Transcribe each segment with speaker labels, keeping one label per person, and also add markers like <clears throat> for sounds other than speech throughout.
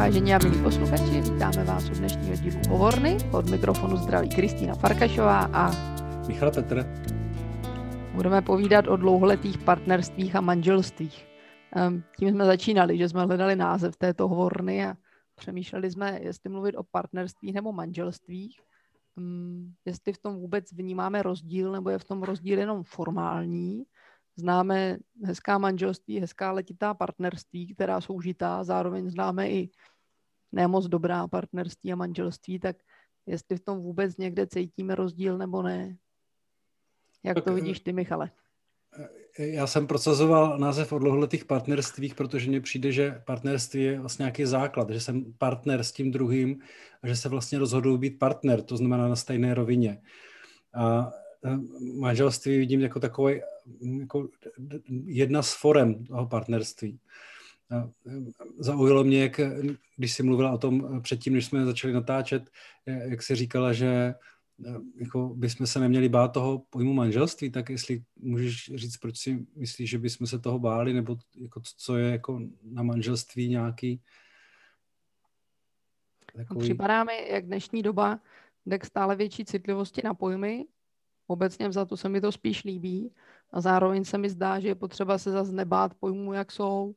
Speaker 1: Vážení a milí posluchači, vítáme vás u dnešního dílu Hovorny. Od mikrofonu zdraví Kristýna Farkašová a
Speaker 2: Michal Petr.
Speaker 1: Budeme povídat o dlouholetých partnerstvích a manželstvích. Ehm, tím jsme začínali, že jsme hledali název této hovorny a přemýšleli jsme, jestli mluvit o partnerstvích nebo manželstvích, ehm, jestli v tom vůbec vnímáme rozdíl, nebo je v tom rozdíl jenom formální. Známe hezká manželství, hezká letitá partnerství, která jsou žitá, zároveň známe i nemoc dobrá partnerství a manželství, tak jestli v tom vůbec někde cítíme rozdíl nebo ne. Jak tak, to vidíš ty, Michale?
Speaker 2: Já jsem procesoval název o dlouholetých partnerstvích, protože mně přijde, že partnerství je vlastně nějaký základ, že jsem partner s tím druhým a že se vlastně rozhodují být partner, to znamená na stejné rovině. A manželství vidím jako takový, jako jedna z forem toho partnerství. Zaujalo mě, jak, když jsi mluvila o tom předtím, než jsme začali natáčet, jak jsi říkala, že jako bychom se neměli bát toho pojmu manželství, tak jestli můžeš říct, proč si myslíš, že bychom se toho báli, nebo jako co je jako na manželství nějaký
Speaker 1: takový... Připadá mi, jak dnešní doba jde k stále větší citlivosti na pojmy. Obecně za to se mi to spíš líbí a zároveň se mi zdá, že je potřeba se zase nebát pojmů, jak jsou.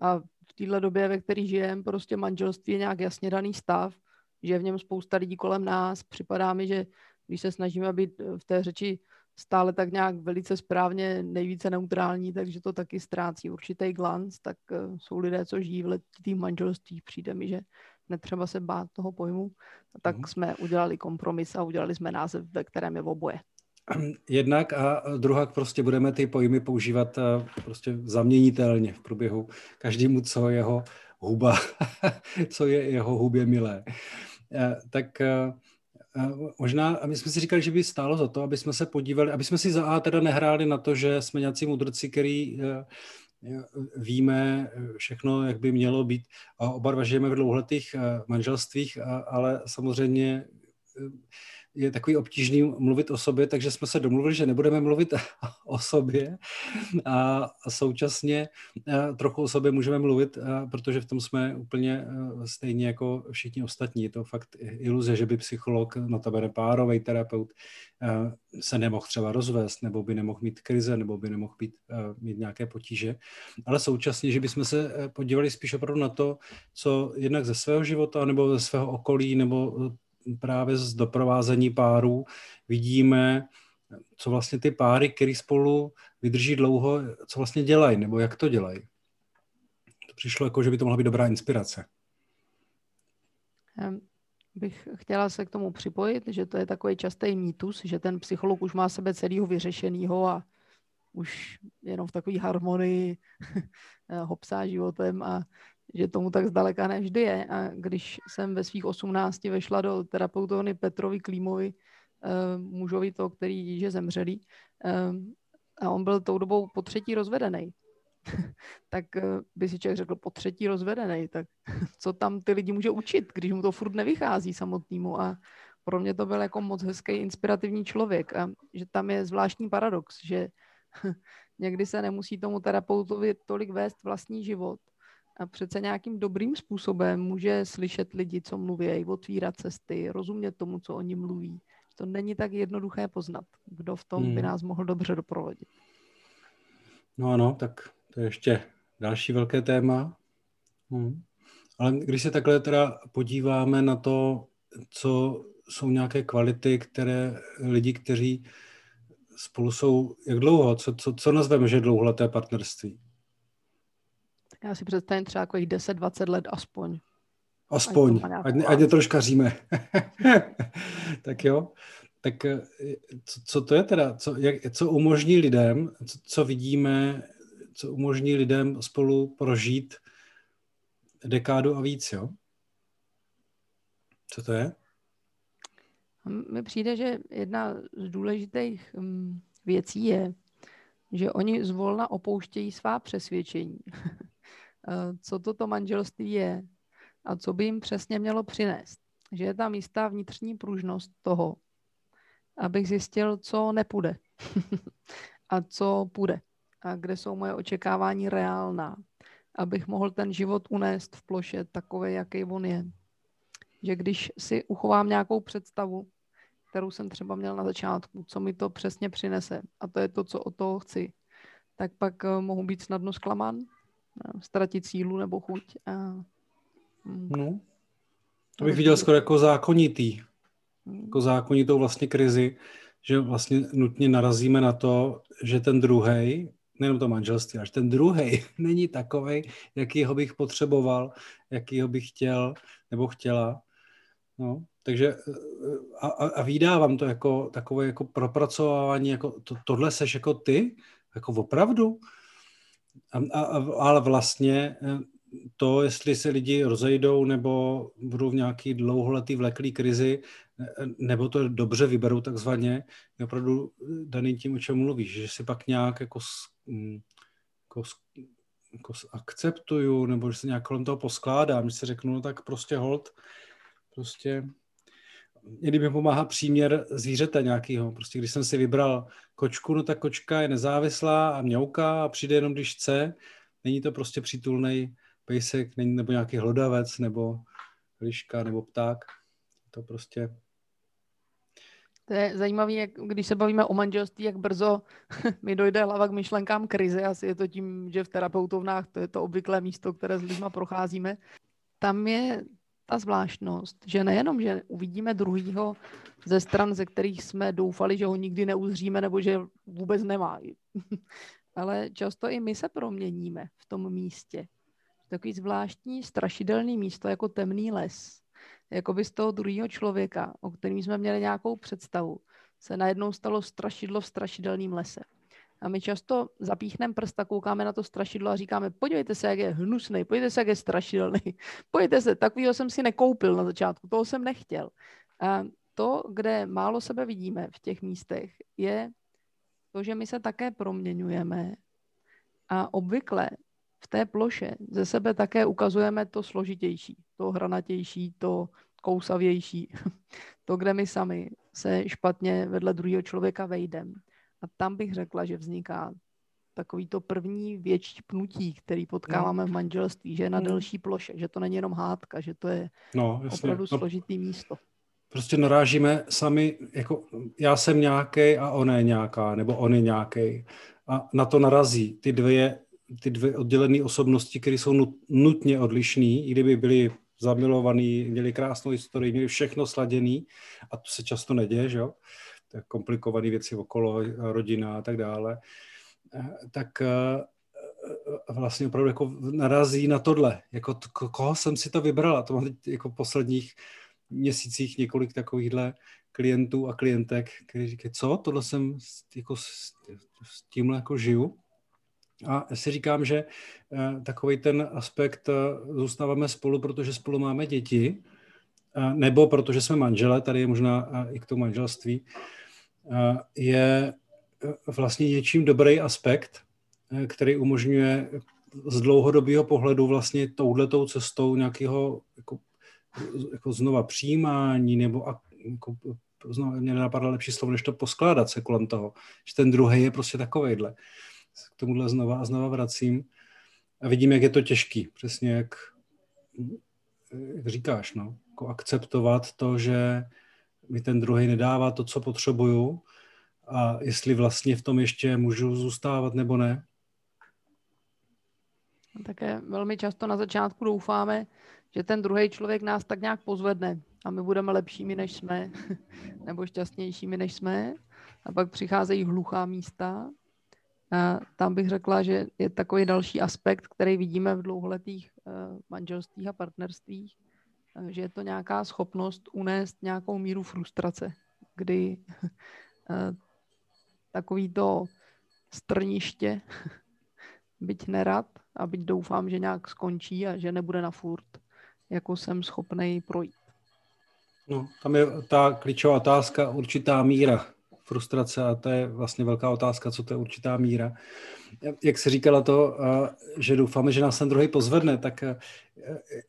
Speaker 1: A v téhle době, ve které žijeme, prostě manželství je nějak jasně daný stav že je v něm spousta lidí kolem nás. Připadá mi, že když se snažíme být v té řeči stále tak nějak velice správně nejvíce neutrální, takže to taky ztrácí určitý glanc, tak eh, jsou lidé, co žijí v letitých manželství. Přijde mi, že netřeba se bát toho pojmu. Tak mm. jsme udělali kompromis a udělali jsme název, ve kterém je oboje. <clears throat>
Speaker 2: Jednak a druhá prostě budeme ty pojmy používat eh, prostě zaměnitelně v průběhu každému, co jeho huba, <laughs> co je jeho hubě milé. Eh, tak eh, možná, my jsme si říkali, že by stálo za to, aby jsme se podívali, aby jsme si za A teda nehráli na to, že jsme nějací mudrci, který víme všechno, jak by mělo být. Oba dva žijeme v dlouhletých manželstvích, ale samozřejmě je takový obtížný mluvit o sobě, takže jsme se domluvili, že nebudeme mluvit <laughs> o sobě a současně eh, trochu o sobě můžeme mluvit, eh, protože v tom jsme úplně eh, stejně jako všichni ostatní. Je to fakt iluze, že by psycholog, notabene párový terapeut, se nemohl třeba rozvést, nebo by nemohl mít krize, nebo by nemohl být, mít nějaké potíže. Ale současně, že bychom se podívali spíš opravdu na to, co jednak ze svého života, nebo ze svého okolí, nebo právě z doprovázení párů vidíme, co vlastně ty páry, které spolu vydrží dlouho, co vlastně dělají, nebo jak to dělají. To přišlo jako, že by to mohla být dobrá inspirace.
Speaker 1: Bych chtěla se k tomu připojit, že to je takový častý mýtus, že ten psycholog už má sebe celého vyřešenýho a už jenom v takové harmonii <laughs> hopsá životem a že tomu tak zdaleka nevždy je. A když jsem ve svých 18 vešla do terapeutovny Petrovi Klímovi, uh, mužovi to, který že zemřelý, uh, a on byl tou dobou po třetí rozvedený. <laughs> tak uh, by si člověk řekl, po třetí rozvedený, tak <laughs> co tam ty lidi může učit, když mu to furt nevychází samotnému. A pro mě to byl jako moc hezký, inspirativní člověk. A že tam je zvláštní paradox, že <laughs> někdy se nemusí tomu terapeutovi tolik vést vlastní život, a přece nějakým dobrým způsobem může slyšet lidi, co mluví, otvírat cesty, rozumět tomu, co oni mluví. To není tak jednoduché poznat, kdo v tom hmm. by nás mohl dobře doprovodit.
Speaker 2: No ano, tak to je ještě další velké téma. Hmm. Ale když se takhle teda podíváme na to, co jsou nějaké kvality, které lidi, kteří spolu jsou, jak dlouho, co, co, co nazveme, že dlouholeté partnerství?
Speaker 1: Já si představím třeba jako 10-20 let aspoň.
Speaker 2: Aspoň, ať, ať netroškaříme. <laughs> tak jo. Tak eh, co, co to je teda? Co, jak, co umožní lidem, co, co vidíme, co umožní lidem spolu prožít dekádu a víc, jo? Co to je?
Speaker 1: Mně přijde, že jedna z důležitých mm, věcí je, že oni zvolna opouštějí svá přesvědčení. <laughs> Eh, co toto manželství je a co by jim přesně mělo přinést. Že je tam jistá vnitřní pružnost toho, abych zjistil, co nepůjde <laughs> a co půjde a kde jsou moje očekávání reálná abych mohl ten život unést v ploše takový, jaký on je. Že když si uchovám nějakou představu, kterou jsem třeba měl na začátku, co mi to přesně přinese, a to je to, co o toho chci, tak pak uh, mohu být snadno zklamán, ztratit sílu nebo chuť. A,
Speaker 2: mm, no, to bych viděl skoro jako zákonitý, mm. jako zákonitou vlastně krizi, že vlastně nutně narazíme na to, že ten druhý, nejenom to manželství, až ten druhý <laughs> není takový, jakýho bych potřeboval, jakýho bych chtěl nebo chtěla. No, takže a, a, a vydávám to jako takové jako propracování, jako to, tohle seš jako ty, jako opravdu. A, a, ale vlastně eh, to, jestli se lidi rozejdou nebo budou v nějaký dlouholetý vleklý krizi, nebo to dobře vyberou takzvaně, je opravdu daný tím, o čem mluvíš, že si pak nějak jako, mm, jako, jako akceptuju, nebo že se nějak kolem toho poskládám, že si řeknu, no tak prostě hold, prostě někdy mi pomáhá příměr zvířete nějakého. Prostě když jsem si vybral kočku, no tak kočka je nezávislá a mňouká a přijde jenom, když chce. Není to prostě přítulný pejsek, není, nebo nějaký hlodavec, nebo liška, nebo pták. To prostě
Speaker 1: to je zajímavé, jak, když se bavíme o manželství, jak brzo <laughs> mi dojde hlava k myšlenkám krize. Asi je to tím, že v terapeutovnách to je to obvyklé místo, které s lidma procházíme. Tam je ta zvláštnost, že nejenom, že uvidíme druhýho ze stran, ze kterých jsme doufali, že ho nikdy neuzříme nebo že vůbec nemá, <laughs> ale často i my se proměníme v tom místě. Takový zvláštní, strašidelný místo jako temný les jakoby z toho druhého člověka, o kterým jsme měli nějakou představu, se najednou stalo strašidlo v strašidelném lese. A my často zapíchneme prst a koukáme na to strašidlo a říkáme, podívejte se, jak je hnusný, podívejte se, jak je strašidelný. <laughs> Podívejte se, takového jsem si nekoupil na začátku, toho jsem nechtěl. A to, kde málo sebe vidíme v těch místech, je to, že my se také proměňujeme a obvykle v té ploše ze sebe také ukazujeme to složitější, to hranatější, to kousavější, <laughs> to, kde my sami se špatně vedle druhého člověka vejdem. A tam bych řekla, že vzniká takový to první větší pnutí, který potkáváme v manželství, že je na mm. delší ploše, že to není jenom hádka, že to je no, opravdu no, složitý místo.
Speaker 2: Prostě narážíme sami, jako já jsem nějaký a ona je nějaká, nebo on je nějaký. A na to narazí ty dvě ty dvě oddělené osobnosti, které jsou nutně odlišné, i kdyby byly zamilovaný, měli krásnou historii, měli všechno sladěný a to se často neděje, že jo? Tak komplikované věci okolo, rodina a tak dále. Eh, tak eh, vlastně opravdu jako narazí na tohle. Jako t- koho jsem si to vybrala? To mám teď jako v posledních měsících několik takovýchhle klientů a klientek, kteří říkají, co, tohle jsem jako s, s tímhle jako žiju. A si říkám, že eh, takový ten aspekt, eh, zůstáváme spolu, protože spolu máme děti, eh, nebo protože jsme manžele, tady je možná i k tomu manželství, je vlastně něčím dobrý aspekt, který umožňuje z dlouhodobého pohledu vlastně touhletou cestou nějakého jako, jako znova přijímání nebo jako, znova, mě nenapadlo lepší slovo, než to poskládat se kolem toho, že ten druhý je prostě takovejhle k tomuhle znova a znova vracím a vidím, jak je to těžký. Přesně jak, jak říkáš, no. Jako akceptovat to, že mi ten druhý nedává to, co potřebuju a jestli vlastně v tom ještě můžu zůstávat nebo ne.
Speaker 1: Také velmi často na začátku doufáme, že ten druhý člověk nás tak nějak pozvedne a my budeme lepšími, než jsme, <laughs> nebo šťastnějšími, než jsme. A pak přicházejí hluchá místa a tam bych řekla, že je takový další aspekt, který vidíme v dlouholetých uh, manželstvích a partnerstvích, že je to nějaká schopnost unést nějakou míru frustrace, kdy <laughs> uh, takový to strniště, <laughs> byť nerad a byť doufám, že nějak skončí a že nebude na furt, jako jsem schopný projít.
Speaker 2: No, tam je ta klíčová otázka, určitá míra frustrace a to je vlastně velká otázka, co to je určitá míra. Jak se říkala to, že doufáme, že nás ten druhý pozvedne, tak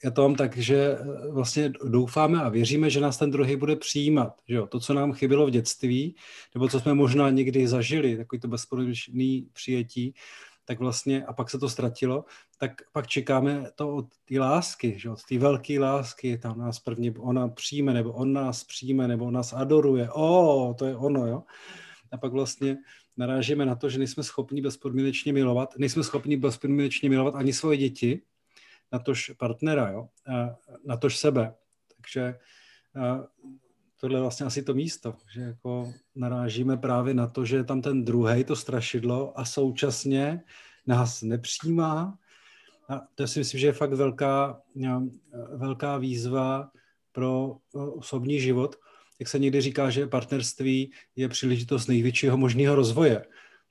Speaker 2: já to mám tak, že vlastně doufáme a věříme, že nás ten druhý bude přijímat. Že jo? To, co nám chybělo v dětství, nebo co jsme možná někdy zažili, takový to bezpodmínečný přijetí, tak vlastně, a pak se to ztratilo, tak pak čekáme to od té lásky, že od té velké lásky, tam nás první, ona přijme, nebo on nás přijme, nebo on nás adoruje, o, to je ono, jo. A pak vlastně narážíme na to, že nejsme schopni bezpodmínečně milovat, nejsme schopni bezpodmínečně milovat ani svoje děti, na tož partnera, jo, a na tož sebe. Takže tohle je vlastně asi to místo, že jako narážíme právě na to, že je tam ten druhý, to strašidlo a současně nás nepřijímá. A to si myslím, že je fakt velká, velká výzva pro osobní život. Jak se někdy říká, že partnerství je příležitost největšího možného rozvoje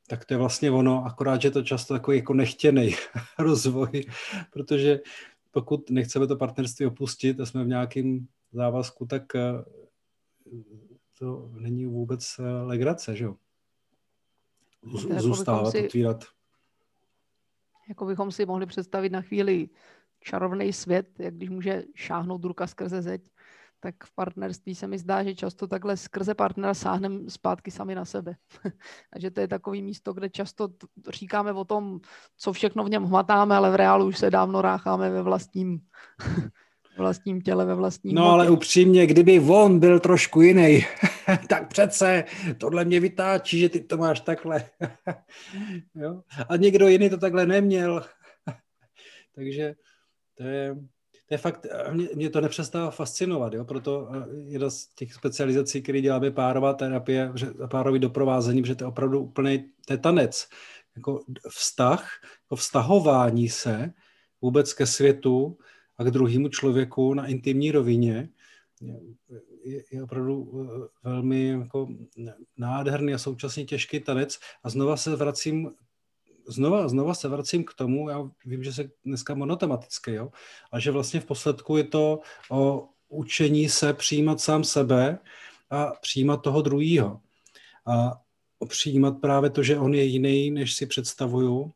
Speaker 2: tak to je vlastně ono, akorát, že to často takový jako nechtěný <laughs> rozvoj, protože pokud nechceme to partnerství opustit a jsme v nějakém závazku, tak eh, to není vůbec eh, legrace, že jo? Jako Zůstávat, si, otvírat.
Speaker 1: Jako bychom si mohli představit na chvíli čarovný svět, jak když může šáhnout ruka skrze zeď, tak v partnerství se mi zdá, že často takhle skrze partnera sáhneme zpátky sami na sebe. <laughs> a že to je takový místo, kde často říkáme o tom, co všechno v něm hmatáme, ale v reálu už se dávno rácháme ve vlastním <laughs> vlastním těle, ve vlastním
Speaker 2: No ale upřímně, kdyby on byl trošku jiný, <laughs> tak přece tohle mě vytáčí, že ty to máš takhle. <laughs> jo? A někdo jiný to takhle neměl. <laughs> Takže to je, to je fakt, mě, mě to nepřestává fascinovat, jo? proto jedna z těch specializací, které děláme párová terapie, párový doprovázení, protože to je opravdu úplný, to je tanec, jako vztah, jako vztahování se vůbec ke světu a k druhému člověku na intimní rovině je, je opravdu eh, velmi jako nádherný a současně těžký tanec a znova se vracím znova, znova se vracím k tomu, já vím, že se dneska monotematicky, jo, a že vlastně v posledku je to o učení se přijímat sám sebe a přijímat toho druhého. A přijímat právě to, že on je jiný, než si představuju,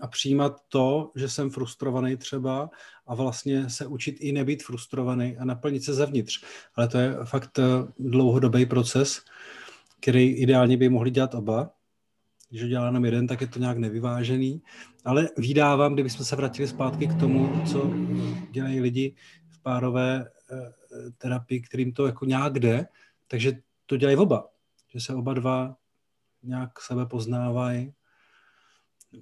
Speaker 2: a přijímat to, že jsem frustrovaný třeba a vlastně se učit i nebýt frustrovaný a naplnit se zevnitř. Ale to je fakt eh, dlouhodobý proces, který ideálně by mohli dělat oba když ho dělá jenom jeden, tak je to nějak nevyvážený. Ale vydávám, kdybychom se vrátili zpátky k tomu, co dělají lidi v párové eh, terapii, kterým to jako nějak jde, takže to dělají oba. Že se oba dva nějak sebe poznávají,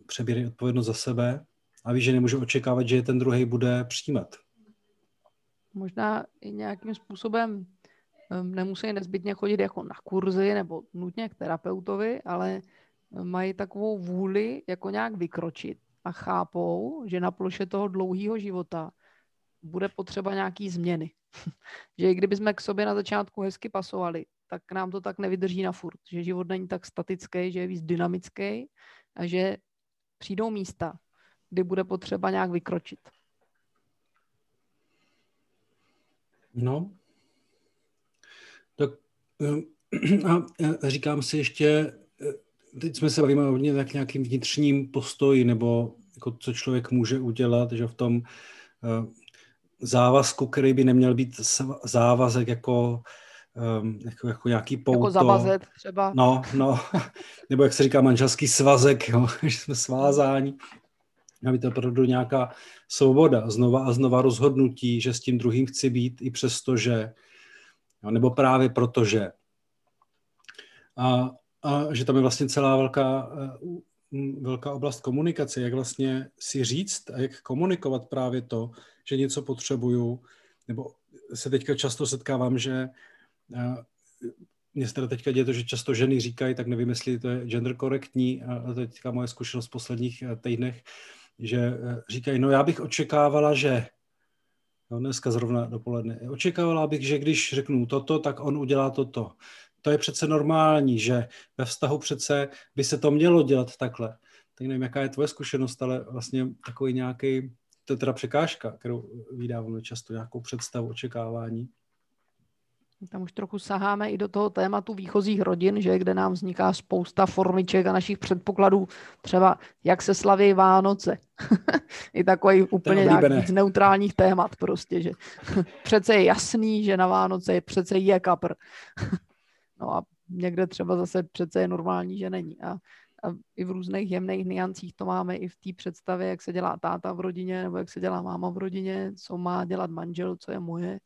Speaker 2: přebírají odpovědnost za sebe a ví, že nemůžu očekávat, že je ten druhý bude přijímat.
Speaker 1: Možná i nějakým způsobem ehm, nemusí nezbytně chodit jako na kurzy nebo nutně k terapeutovi, ale mají takovou vůli jako nějak vykročit a chápou, že na ploše toho dlouhého života bude potřeba nějaký změny. <laughs> že i kdyby jsme k sobě na začátku hezky pasovali, tak nám to tak nevydrží na furt. Že život není tak statický, že je víc dynamický a že přijdou místa, kdy bude potřeba nějak vykročit.
Speaker 2: No, tak eh, <clears throat> a říkám si ještě, teď jsme se bavíme hodně tak nějakým vnitřním postoji, nebo jako co člověk může udělat, že v tom uh, závazku, který by neměl být závazek jako, um, jako, jako nějaký pouto. Jako
Speaker 1: zavazet třeba.
Speaker 2: No, no, <laughs> nebo jak se říká manželský svazek, jo, <laughs> že jsme svázáni. Aby to opravdu nějaká svoboda, znova a znova rozhodnutí, že s tím druhým chci být i přesto, že, jo, nebo právě protože. A a že tam je vlastně celá velká, eh, velká oblast komunikace, jak vlastně si říct a jak komunikovat právě to, že něco potřebuju, nebo se teďka často setkávám, že mě se teda teďka děje to, že často ženy říkají, tak nevím, jestli to je gender korektní, a to je teďka moje zkušenost v posledních eh, týdnech, že říkají, no já bych očekávala, že No, dneska zrovna dopoledne. Očekávala bych, že když řeknu toto, tak on udělá toto to je přece normální, že ve vztahu přece by se to mělo dělat takhle. Tak nevím, jaká je tvoje zkušenost, ale vlastně takový nějaký, to je teda překážka, kterou vydáváme často, nějakou představu, očekávání.
Speaker 1: Tam už trochu saháme i do toho tématu výchozích rodin, že kde nám vzniká spousta formiček a našich předpokladů, třeba jak se slaví Vánoce. <laughs> I takový úplně z neutrálních témat prostě, že <laughs> přece je jasný, že na Vánoce je přece je kapr. <laughs> No a někde třeba zase přece je normální, že není. A a i v různých jemných niancích to máme i v té představě, jak se dělá táta v rodině nebo jak se dělá máma v rodině, co má dělat manžel, co je moje.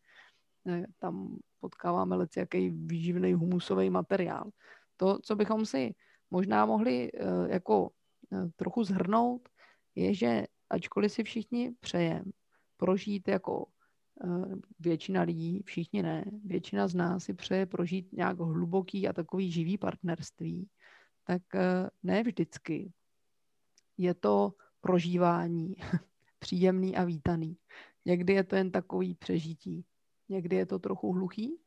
Speaker 1: Tam potkáváme lec jaký výživný humusový materiál. To, co bychom si možná mohli eh, jako eh, trochu zhrnout, je, že ačkoliv si všichni přejeme prožít jako eh, většina lidí, všichni ne, většina z nás si přeje prožít nějak hluboký a takový živý partnerství, tak ne vždycky je to prožívání <laughs> příjemný a vítaný. Někdy je to jen takový přežití. Někdy je to trochu hluchý,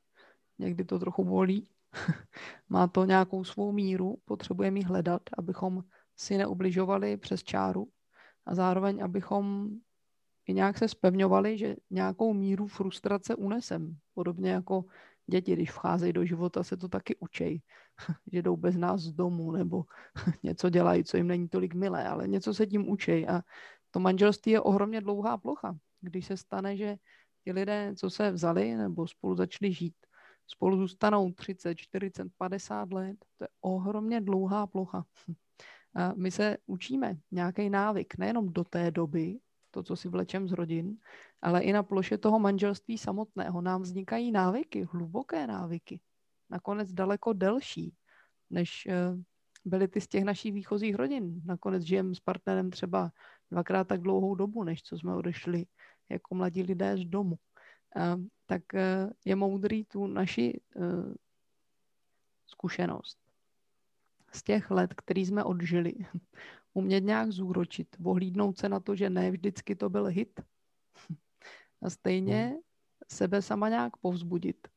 Speaker 1: někdy to trochu bolí. <laughs> Má to nějakou svou míru, potřebujeme ji hledat, abychom si neubližovali přes čáru a zároveň, abychom i nějak se spevňovali, že nějakou míru frustrace unesem. Podobně jako děti, když vcházejí do života, se to taky učej, <laughs> že jdou bez nás z domu nebo <laughs> něco dělají, co jim není tolik milé, ale něco se tím učej a to manželství je ohromně dlouhá plocha. Když se stane, že ti lidé, co se vzali nebo spolu začali žít, spolu zůstanou 30, 40, 50 let, to je ohromně dlouhá plocha. A my se učíme nějaký návyk, nejenom do té doby, to, co si vlečem z rodin, ale i na ploše toho manželství samotného. Nám vznikají návyky, hluboké návyky, nakonec daleko delší, než eh, byly ty z těch našich výchozích rodin. Nakonec žijeme s partnerem třeba dvakrát tak dlouhou dobu, než co jsme odešli jako mladí lidé z domu. Tak eh, je moudrý tu naši eh, zkušenost z těch let, který jsme odžili, <laughs> umět nějak zúročit, ohlídnout se na to, že ne vždycky to byl hit. <laughs> A stejně hmm. sebe sama nějak povzbudit,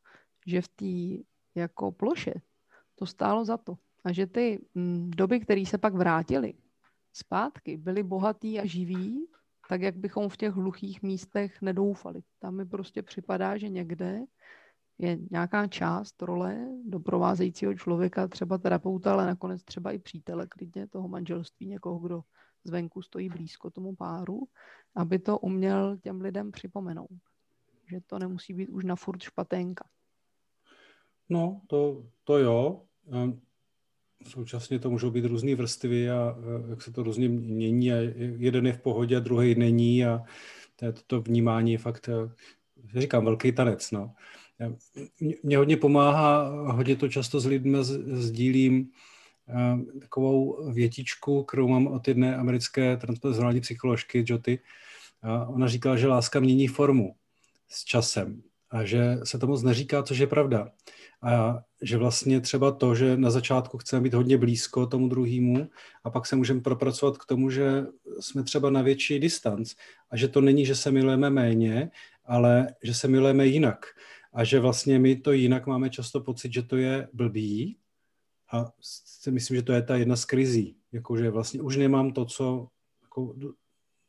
Speaker 1: že v té jako ploše to stálo za to. A že ty mm, doby, které se pak vrátily zpátky, byly bohatý a živý, tak jak bychom v těch hluchých místech nedoufali. Tam mi prostě připadá, že někde je nějaká část role doprovázejícího člověka, třeba terapeuta, ale nakonec třeba i přítele klidně toho manželství, někoho, kdo zvenku stojí blízko tomu páru, aby to uměl těm lidem připomenout. Že to nemusí být už na furt špaténka.
Speaker 2: No, to, to jo. Ehm, současně to můžou být různé vrstvy a jak se to různě mění a jeden je v pohodě a druhý není a to, vnímání je fakt, já říkám, velký tanec. No. Mě hodně pomáhá, hodně to často s lidmi sdílím, takovou větičku, kterou mám od jedné americké transpersonální psycholožky, Joty. Ona říkala, že láska mění formu s časem a že se to moc neříká, což je pravda. A že vlastně třeba to, že na začátku chceme být hodně blízko tomu druhému a pak se můžeme propracovat k tomu, že jsme třeba na větší distanc a že to není, že se milujeme méně, ale že se milujeme jinak. A že vlastně my to jinak máme často pocit, že to je blbý a si myslím, že to je ta jedna z krizí. Jakože vlastně už nemám to, co jako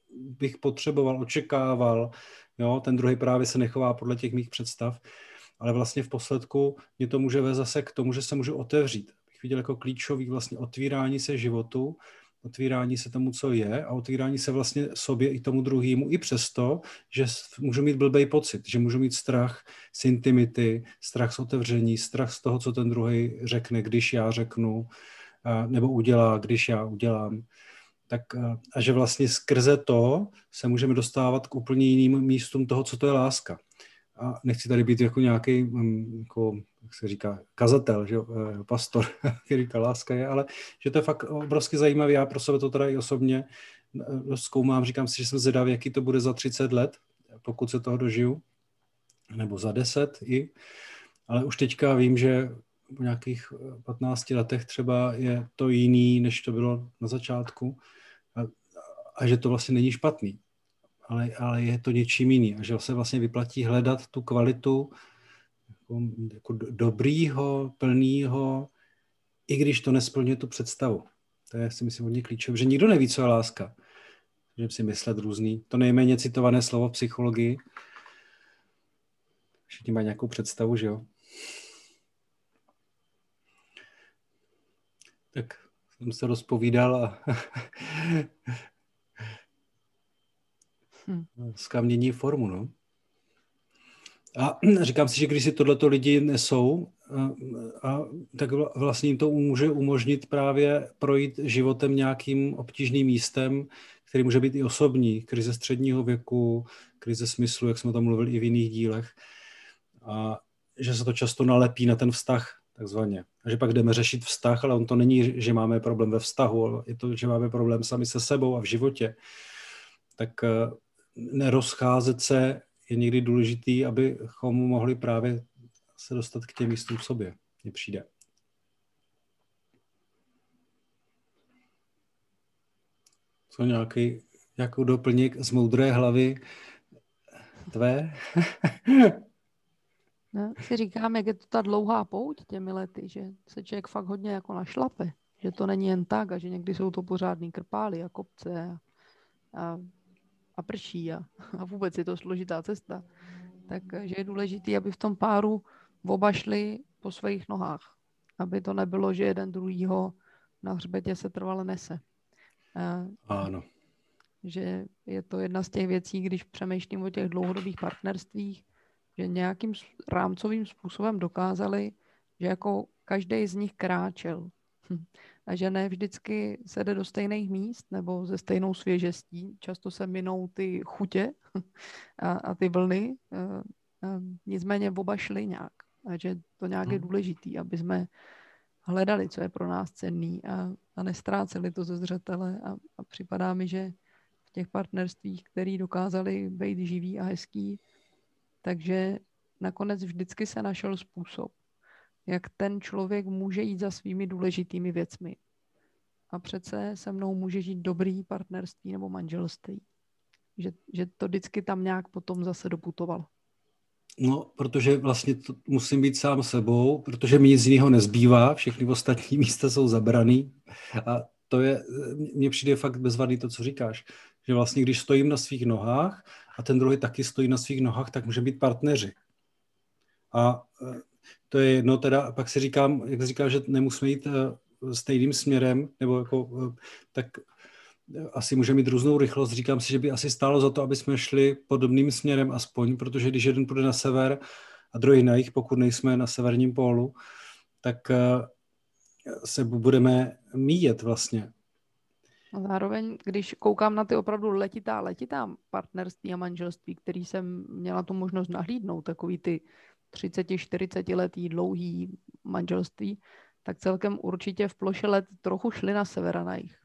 Speaker 2: bych potřeboval, očekával. Jo? Ten druhý právě se nechová podle těch mých představ ale vlastně v posledku mě to může vést zase k tomu, že se můžu otevřít. Bych viděl jako klíčový vlastně otvírání se životu, otvírání se tomu, co je a otvírání se vlastně sobě i tomu druhému, i přesto, že můžu mít blbej pocit, že můžu mít strach z intimity, strach z otevření, strach z toho, co ten druhý řekne, když já řeknu, nebo udělá, když já udělám. Tak, a že vlastně skrze to se můžeme dostávat k úplně jiným místům toho, co to je láska a nechci tady být jako nějaký, mm, jako, jak se říká, kazatel, že eh, pastor, <laughs> který ta láska je, ale že to je fakt obrovsky zajímavé. Já pro sebe to teda i osobně eh, zkoumám, říkám si, že jsem zvědavý, jaký to bude za 30 let, pokud se toho dožiju, nebo za 10 i, ale už teďka vím, že po nějakých 15 letech třeba je to jiný, než to bylo na začátku a, a že to vlastně není špatný ale, ale je to něčím jiný. A že se vlastně vyplatí hledat tu kvalitu jako, jako dobrýho, plného, i když to nesplňuje tu představu. To je, si myslím, hodně klíčové, že nikdo neví, co je láska. Můžeme si myslet různý. To nejméně citované slovo v psychologii. Všichni mají nějakou představu, že jo? Tak jsem se rozpovídal a Láska mění formu, no. A říkám si, že když si tohleto lidi nesou, a tak vlastně jim to může umožnit právě projít životem nějakým obtížným místem, který může být i osobní, krize středního věku, krize smyslu, jak jsme tam mluvili i v jiných dílech. A že se to často nalepí na ten vztah, takzvaně. A že pak jdeme řešit vztah, ale on to není, že máme problém ve vztahu, je to, že máme problém sami se sebou a v životě. Tak eh, nerozcházet se je někdy důležitý, abychom mohli právě se dostat k těm místům v sobě. Mně přijde. Co nějaký, nějakou doplněk z moudré hlavy tvé? <laughs>
Speaker 1: No, si říkám, jak je to ta dlouhá pouť těmi lety, že se člověk fakt hodně jako našlape, že to není jen tak a že někdy jsou to pořádný krpály a kopce a, a, a prší a, a vůbec je to složitá cesta. Takže je důležité, aby v tom páru oba šli po svých nohách, aby to nebylo, že jeden druhýho na hřbetě se trvale nese.
Speaker 2: Ano.
Speaker 1: Že je to jedna z těch věcí, když přemýšlím o těch dlouhodobých partnerstvích, že nějakým rámcovým způsobem dokázali, že jako každý z nich kráčel. Hm. A že ne vždycky se jde do stejných míst nebo ze stejnou svěžestí. Často se minou ty chutě <laughs> a, a ty vlny. Nicméně oba šli nějak. A že to nějak je hm. důležitý, aby jsme hledali, co je pro nás cenný a, a nestráceli to ze zřetele. A, a připadá mi, že v těch partnerstvích, který dokázali být živý a hezký, takže nakonec vždycky se našel způsob, jak ten člověk může jít za svými důležitými věcmi. A přece se mnou může žít dobrý partnerství nebo manželství. Že, že to vždycky tam nějak potom zase doputovalo.
Speaker 2: No, protože vlastně to musím být sám sebou, protože mi nic jiného nezbývá, všechny ostatní <laughs> místa jsou zabraný a to je, mně přijde fakt bezvadný to, co říkáš, že vlastně když stojím na svých nohách a ten druhý taky stojí na svých nohách, tak může být partneři. A e, to je jedno, teda pak si říkám, jak říkám, že nemusíme jít e, stejným směrem, nebo jako, e, tak asi může mít různou rychlost. Říkám si, že by asi stálo za to, aby jsme šli podobným směrem aspoň, protože když jeden půjde na sever a druhý na jih, pokud nejsme na severním pólu, tak se budeme míjet vlastně.
Speaker 1: A zároveň, když koukám na ty opravdu letitá, letitá partnerství a manželství, který jsem měla tu možnost nahlídnout, takový ty 30-40 letý dlouhý manželství, tak celkem určitě v ploše let trochu šli na sever a na jich.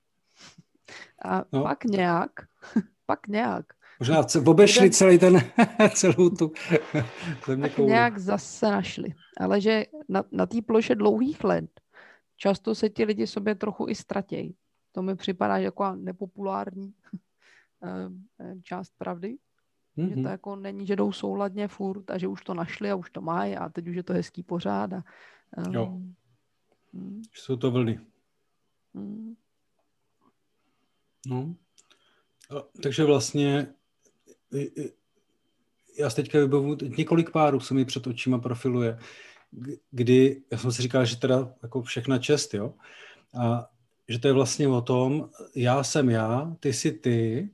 Speaker 1: A no. pak nějak, <laughs> pak nějak.
Speaker 2: Možná obešli celý ten, <laughs> celou tu <laughs>
Speaker 1: země nějak zase našli. Ale že na, na té ploše dlouhých let často se ti lidi sobě trochu i ztratějí. To mi připadá jako nepopulární <laughs> eh, eh, část pravdy. Mm-hmm. Že to mhm. jako není, že jdou souladně furt a že už to našli a už to mají a teď už je to hezký pořád. A,
Speaker 2: um, jo. Mm. Jsou to vlny. Mm. No. A, takže vlastně já se teďka vybavu, několik párů se mi před očima profiluje, kdy, já jsem si říkal, že teda jako všechna čest, jo, a že to je vlastně o tom, já jsem já, ty jsi ty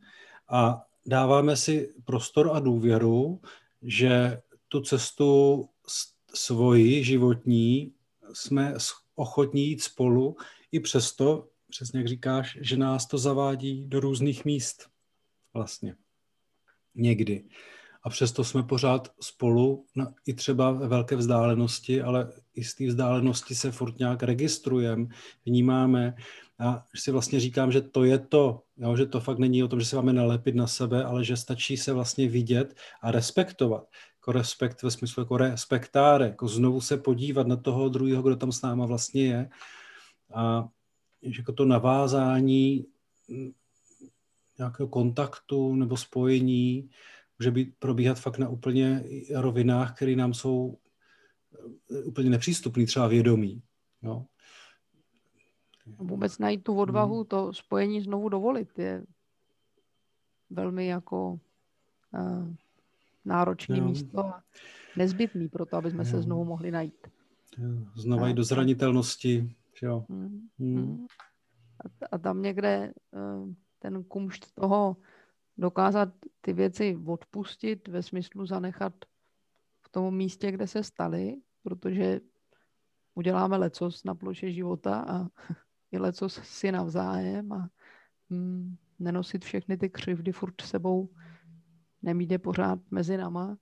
Speaker 2: a dáváme si prostor a důvěru, že tu cestu svoji životní jsme ochotní jít spolu i přesto, přesně jak říkáš, že nás to zavádí do různých míst vlastně. Někdy. A přesto jsme pořád spolu, na, i třeba ve velké vzdálenosti, ale i z té vzdálenosti se furt nějak registrujeme, vnímáme. A si vlastně říkám, že to je to, jo, že to fakt není o tom, že se máme nalepit na sebe, ale že stačí se vlastně vidět a respektovat. Jako respekt ve smyslu jako respektáre, jako znovu se podívat na toho druhého, kdo tam s náma vlastně je. A že jako to navázání nějakého kontaktu nebo spojení může být, probíhat fakt na úplně rovinách, které nám jsou eh, úplně nepřístupný, třeba vědomí. Jo?
Speaker 1: Vůbec najít tu odvahu, hmm. to spojení znovu dovolit je velmi jako uh, náročný jo. místo a nezbytný pro to, aby jsme jo. se znovu mohli najít.
Speaker 2: Jo. Znova i do zranitelnosti. Jo.
Speaker 1: Hmm. Hmm. A, a tam někde uh, ten kumšt toho dokázat ty věci odpustit ve smyslu zanechat v tom místě, kde se staly, protože uděláme lecos na ploše života a <laughs> i lecos si navzájem a hm, nenosit všechny ty křivdy furt sebou, nemít je pořád mezi náma,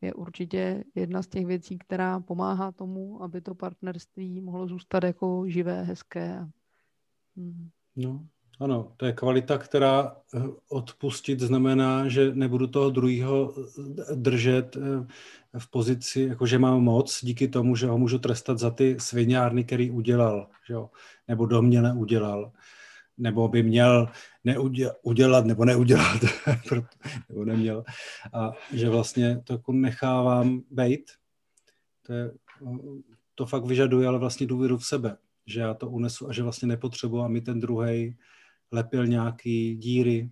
Speaker 1: je určitě jedna z těch věcí, která pomáhá tomu, aby to partnerství mohlo zůstat jako živé, hezké.
Speaker 2: Hm. No, ano, to je kvalita, která eh, odpustit znamená, že nebudu toho druhého eh, držet eh, v pozici, jako že mám moc díky tomu, že ho můžu trestat za ty sviňárny, který udělal, že jo? nebo do mě neudělal, nebo by měl udělat nebo neudělat, <laughs> nebo neměl. A že vlastně to jako nechávám bejt, to, je, to fakt vyžaduje ale vlastně důvěru v sebe, že já to unesu a že vlastně nepotřebuji, a mi ten druhý lepil nějaký díry.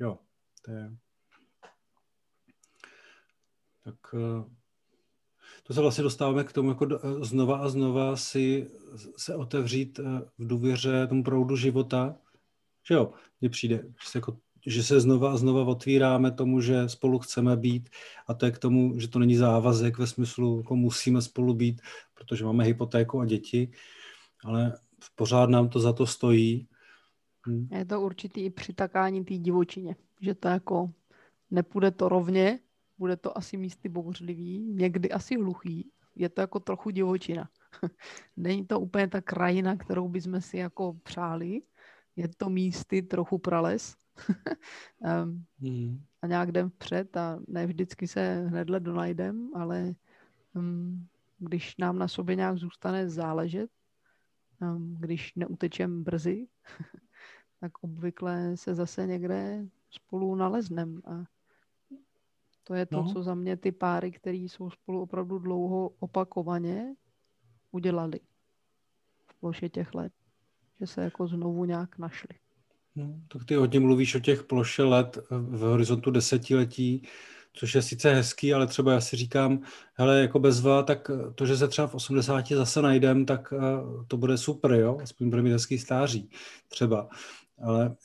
Speaker 2: Jo, to je... Tak eh, to se vlastně dostáváme k tomu, jako eh, znova a znova si se otevřít eh, v důvěře tomu proudu života. Že jo, mně přijde, že se, jako, že se znova a znova otvíráme tomu, že spolu chceme být a to je k tomu, že to není závazek ve smyslu, jako musíme spolu být, protože máme hypotéku a děti, ale pořád nám to za to stojí
Speaker 1: Hmm. Je to určitý i přitakání té divočině, že to jako nepůjde to rovně, bude to asi místy bouřlivý, někdy asi hluchý, je to jako trochu divočina. <laughs> Není to úplně ta krajina, kterou bychom si jako přáli, je to místy trochu prales. <laughs> um, hmm. A nějak jdem vpřed a ne vždycky se hnedle donajdem, ale um, když nám na sobě nějak zůstane záležet, um, když neutečem brzy, <laughs> tak obvykle se zase někde spolu naleznem. A to je to, no. co za mě ty páry, které jsou spolu opravdu dlouho opakovaně, udělali v ploše těch let. Že se jako znovu nějak našli.
Speaker 2: No, tak ty hodně mluvíš o těch ploše let v horizontu desetiletí, což je sice hezký, ale třeba já si říkám, hele, jako bezva, tak to, že se třeba v 80 zase najdem, tak eh, to bude super, jo, aspoň bude mít hezký stáří třeba ale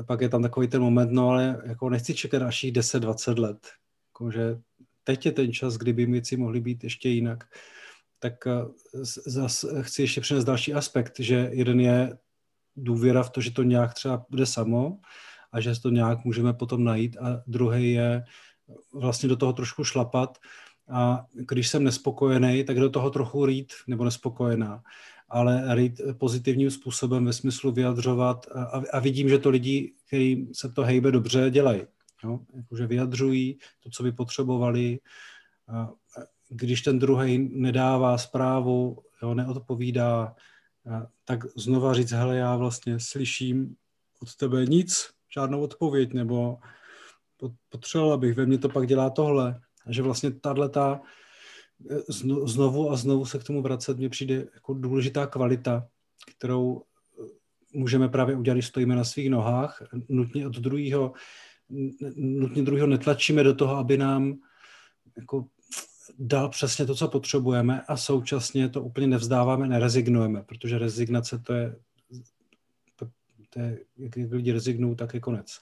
Speaker 2: eh, pak je tam takový ten moment, no ale jako nechci čekat dalších 10-20 let. Jako, že teď je ten čas, kdyby věci mohly být ještě jinak. Tak eh, zase chci ještě přinést další aspekt, že jeden je důvěra v to, že to nějak třeba bude samo a že to nějak můžeme potom najít a druhý je vlastně do toho trošku šlapat a když jsem nespokojený, tak do toho trochu rýt nebo nespokojená ale rýt pozitivním způsobem ve smyslu vyjadřovat a, a vidím, že to lidi, kteří se to hejbe dobře, dělají. Jo? Jakože vyjadřují to, co by potřebovali. A když ten druhý nedává zprávu, jo, neodpovídá, tak znova říct, hele, já vlastně slyším od tebe nic, žádnou odpověď, nebo potřeboval bych, ve mně to pak dělá tohle. A že vlastně tahle ta znovu a znovu se k tomu vracet, mně přijde jako důležitá kvalita, kterou eh, můžeme právě udělat, když stojíme na svých nohách. Nutně od druhého, nutně druhého netlačíme do toho, aby nám jako dal přesně to, co potřebujeme a současně to úplně nevzdáváme, nerezignujeme, protože rezignace to je, to, to je jak lidi rezignují, tak je konec.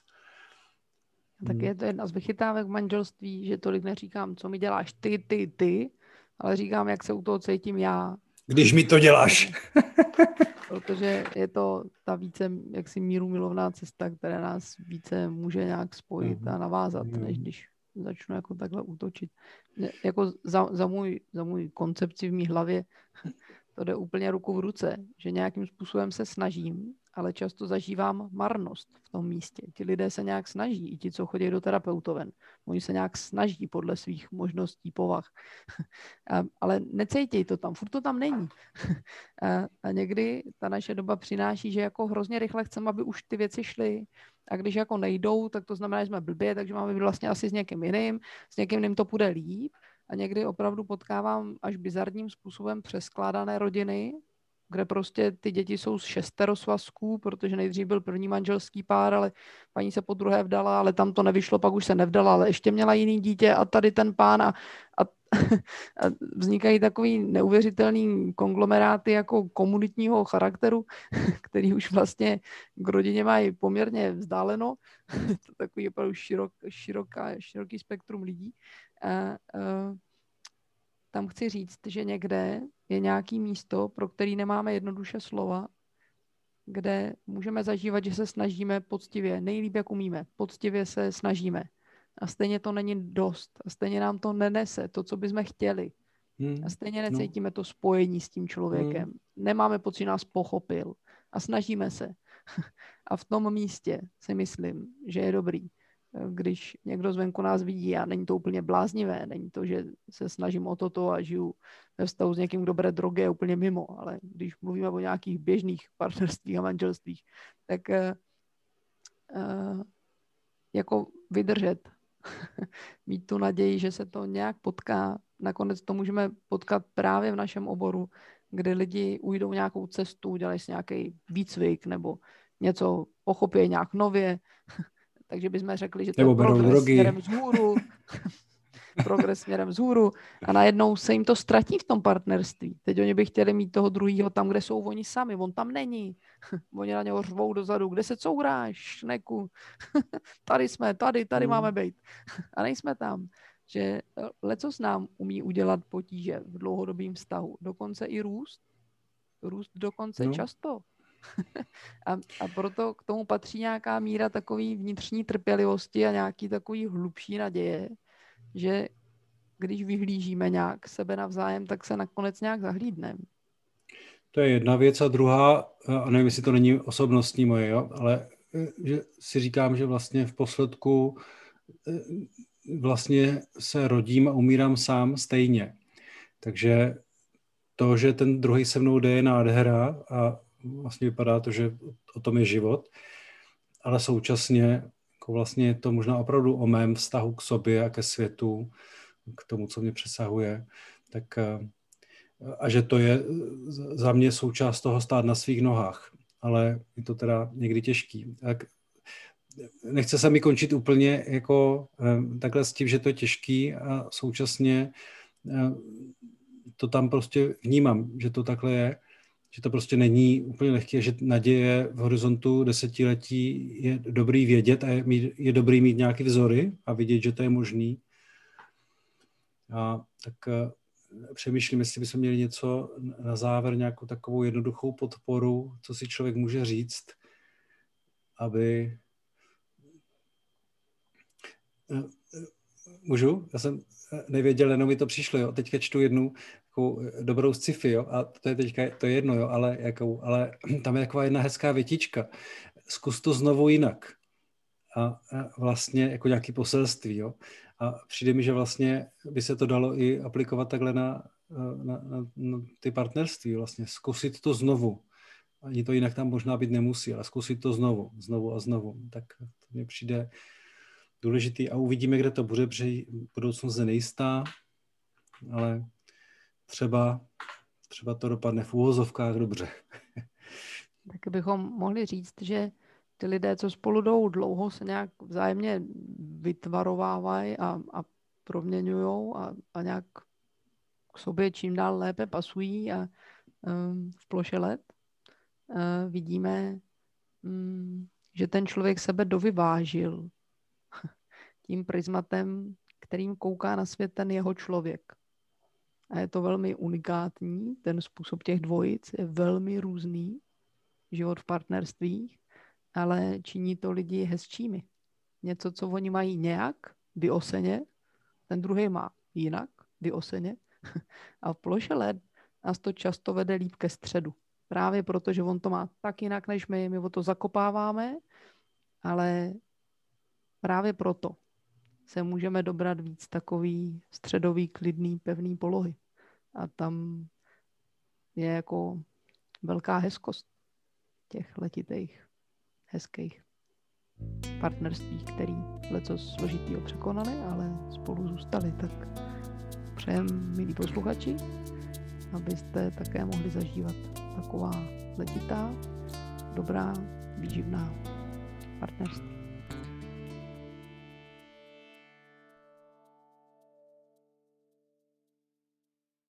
Speaker 1: Tak je to jedna z vychytávek v manželství, že tolik neříkám, co mi děláš ty, ty, ty, ale říkám, jak se u toho cítím já.
Speaker 2: Když mi to děláš. <laughs>
Speaker 1: Protože je to ta více jaksi míru milovná cesta, která nás více může nějak spojit a navázat, než když začnu jako takhle útočit. Jako za, za, můj, za můj koncepci v mý hlavě <laughs> to jde úplně ruku v ruce, že nějakým způsobem se snažím ale často zažívám marnost v tom místě. Ti lidé se nějak snaží, i ti, co chodí do terapeutoven. Oni se nějak snaží podle svých možností, povah. <laughs> ale necejtěj to tam, furt to tam není. <laughs> a někdy ta naše doba přináší, že jako hrozně rychle chceme, aby už ty věci šly. A když jako nejdou, tak to znamená, že jsme blbě, takže máme být vlastně asi s někým jiným, s někým jiným to půjde líp. A někdy opravdu potkávám až bizarním způsobem přeskládané rodiny, kde prostě ty děti jsou z šestero svazků, protože nejdřív byl první manželský pár, ale paní se po druhé vdala, ale tam to nevyšlo, pak už se nevdala, ale ještě měla jiný dítě a tady ten pán a, a, <laughs> a vznikají takový neuvěřitelný konglomeráty jako komunitního charakteru, <laughs> který už vlastně k rodině mají poměrně vzdáleno. <laughs> to takový opravdu širok, široká, široký spektrum lidí. A, a, tam chci říct, že někde je nějaký místo, pro který nemáme jednoduše slova, kde můžeme zažívat, že se snažíme poctivě, nejlíp, jak umíme, poctivě se snažíme. A stejně to není dost. A stejně nám to nenese to, co bychom chtěli. Hmm. A stejně no. necítíme no. to spojení s tím člověkem. Hmm. Nemáme pocit, že nás pochopil. A snažíme se. <laughs> A v tom místě si myslím, že je dobrý, když někdo zvenku nás vidí a není to úplně bláznivé, není to, že se snažím o toto a žiju ve vztahu s někým, kdo bere drogy, úplně mimo, ale když mluvíme o nějakých běžných <laughs> partnerstvích a manželstvích, tak uh, jako vydržet, <laughs> mít tu naději, že se to nějak potká. Nakonec to můžeme potkat právě v našem oboru, kde lidi ujdou nějakou cestu, udělají si nějaký výcvik nebo něco pochopí nějak nově, <laughs> takže bychom řekli, že to Nebo je progres drogy. směrem vzhůru, <laughs> progres směrem vzhůru a najednou se jim to ztratí v tom partnerství. Teď oni by chtěli mít toho druhého tam, kde jsou oni sami, on tam není. <laughs> oni na něho řvou dozadu, kde se couráš, neku. <laughs> tady jsme, tady, tady mm. máme být. a nejsme tam. Že leco s nám umí udělat potíže v dlouhodobém vztahu. Dokonce i růst. Růst dokonce no. často <laughs> a, a proto k tomu patří nějaká míra takový vnitřní trpělivosti a nějaký takový hlubší naděje, že když vyhlížíme nějak sebe navzájem, tak se nakonec nějak zahlídneme.
Speaker 2: To je jedna věc a druhá, a nevím, jestli to není osobnostní moje, jo, ale e, že si říkám, že vlastně v posledku e, vlastně se rodím a umírám sám stejně. Takže to, že ten druhý se mnou jde, je nádhera a vlastně vypadá to, že o tom je život, ale současně jako vlastně je to možná opravdu o mém vztahu k sobě a ke světu, k tomu, co mě přesahuje, tak eh, a že to je za mě součást toho stát na svých nohách, ale je to teda někdy těžký. Tak nechce se mi končit úplně jako eh, takhle s tím, že to je těžký a současně eh, to tam prostě vnímám, že to takhle je že to prostě není úplně lehké, že naděje v horizontu desetiletí je dobrý vědět a je, mít, je dobrý mít nějaké vzory a vidět, že to je možný. A tak uh, přemýšlím, jestli bychom měli něco na závěr, nějakou takovou jednoduchou podporu, co si člověk může říct, aby... Můžu? Já jsem nevěděl, jenom mi to přišlo. Jo. Teďka čtu jednu eh, dobrou sci-fi, jo, a to je teďka, to je jedno, jo, ale, jakou, ale <clears throat> tam je taková jedna hezká větička. Zkus to znovu jinak. A, a vlastně jako nějaký poselství, jo. A přijde mi, že vlastně by se to dalo i aplikovat takhle na, na, na, na ty partnerství, vlastně zkusit to znovu. Ani to jinak tam možná být nemusí, ale zkusit to znovu, znovu a znovu. Tak to mně přijde důležitý a uvidíme, kde to bude, protože budoucnost je nejistá, ale třeba, třeba to dopadne v úvozovkách dobře. <laughs>
Speaker 1: tak bychom mohli říct, že ty lidé, co spolu jdou dlouho, se nějak vzájemně vytvarovávají a, a proměňují a, a nějak k sobě čím dál lépe pasují a um, v ploše let uh, vidíme, um, že ten člověk sebe dovyvážil tím prismatem, kterým kouká na svět ten jeho člověk a je to velmi unikátní. Ten způsob těch dvojic je velmi různý, život v partnerstvích, ale činí to lidi hezčími. Něco, co oni mají nějak vyoseně, ten druhý má jinak vyoseně. <laughs> A v ploše let nás to často vede líp ke středu. Právě proto, že on to má tak jinak než my, my o to zakopáváme, ale právě proto se můžeme dobrat víc takový středový, klidný, pevný polohy. A tam je jako velká hezkost těch letitých, hezkých partnerství, který leco složitýho překonali, ale spolu zůstali. Tak přejem, milí posluchači, abyste také mohli zažívat taková letitá, dobrá, výživná partnerství.